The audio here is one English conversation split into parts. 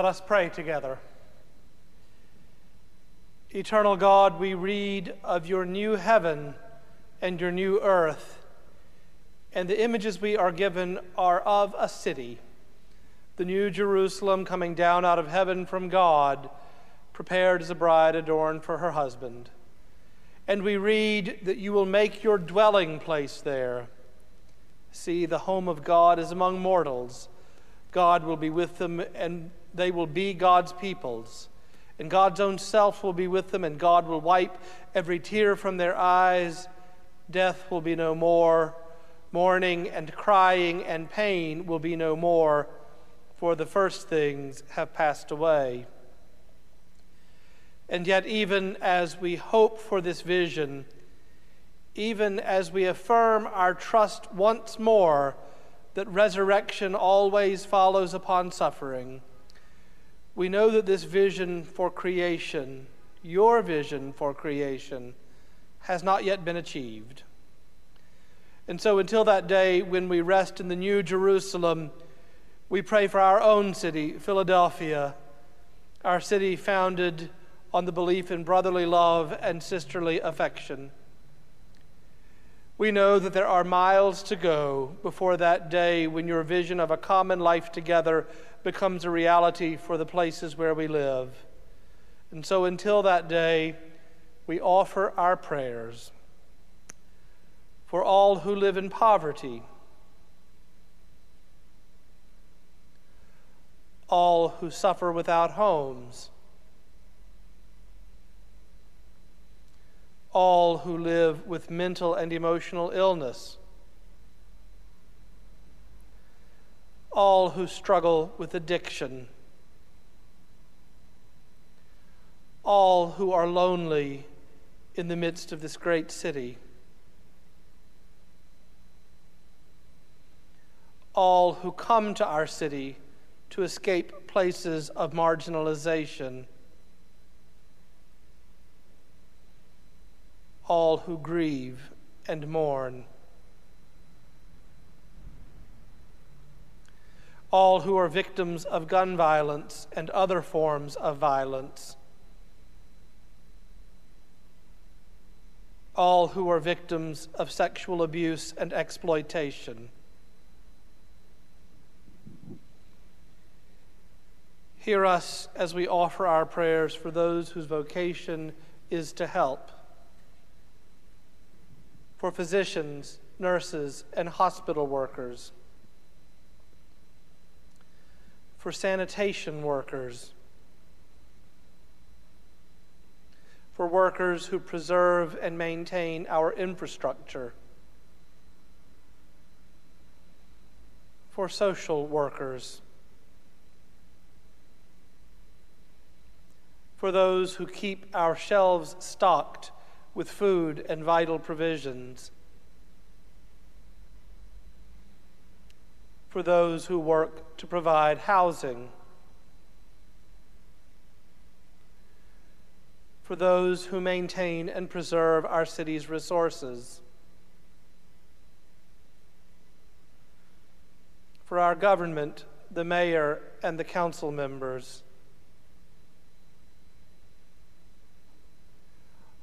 Let us pray together. Eternal God, we read of your new heaven and your new earth, and the images we are given are of a city, the new Jerusalem coming down out of heaven from God, prepared as a bride adorned for her husband. And we read that you will make your dwelling place there. See, the home of God is among mortals. God will be with them, and they will be God's peoples. And God's own self will be with them, and God will wipe every tear from their eyes. Death will be no more. Mourning and crying and pain will be no more, for the first things have passed away. And yet, even as we hope for this vision, even as we affirm our trust once more that resurrection always follows upon suffering, we know that this vision for creation, your vision for creation, has not yet been achieved. And so, until that day when we rest in the New Jerusalem, we pray for our own city, Philadelphia, our city founded on the belief in brotherly love and sisterly affection. We know that there are miles to go before that day when your vision of a common life together becomes a reality for the places where we live. And so until that day, we offer our prayers for all who live in poverty, all who suffer without homes all who live with mental and emotional illness, all who struggle with addiction, all who are lonely in the midst of this great city, all who come to our city to escape places of marginalization. All who grieve and mourn. All who are victims of gun violence and other forms of violence. All who are victims of sexual abuse and exploitation. Hear us as we offer our prayers for those whose vocation is to help for physicians, nurses, and hospital workers, for sanitation workers, for workers who preserve and maintain our infrastructure, for social workers, for those who keep our shelves stocked with food and vital provisions. For those who work to provide housing. For those who maintain and preserve our city's resources. For our government, the mayor, and the council members.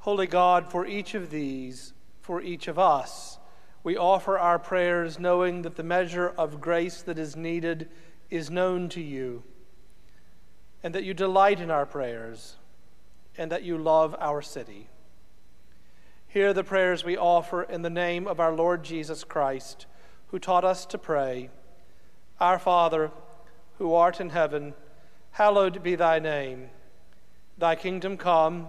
Holy God, for each of these, for each of us, we offer our prayers knowing that the measure of grace that is needed is known to you, and that you delight in our prayers, and that you love our city. Hear the prayers we offer in the name of our Lord Jesus Christ, who taught us to pray Our Father, who art in heaven, hallowed be thy name. Thy kingdom come.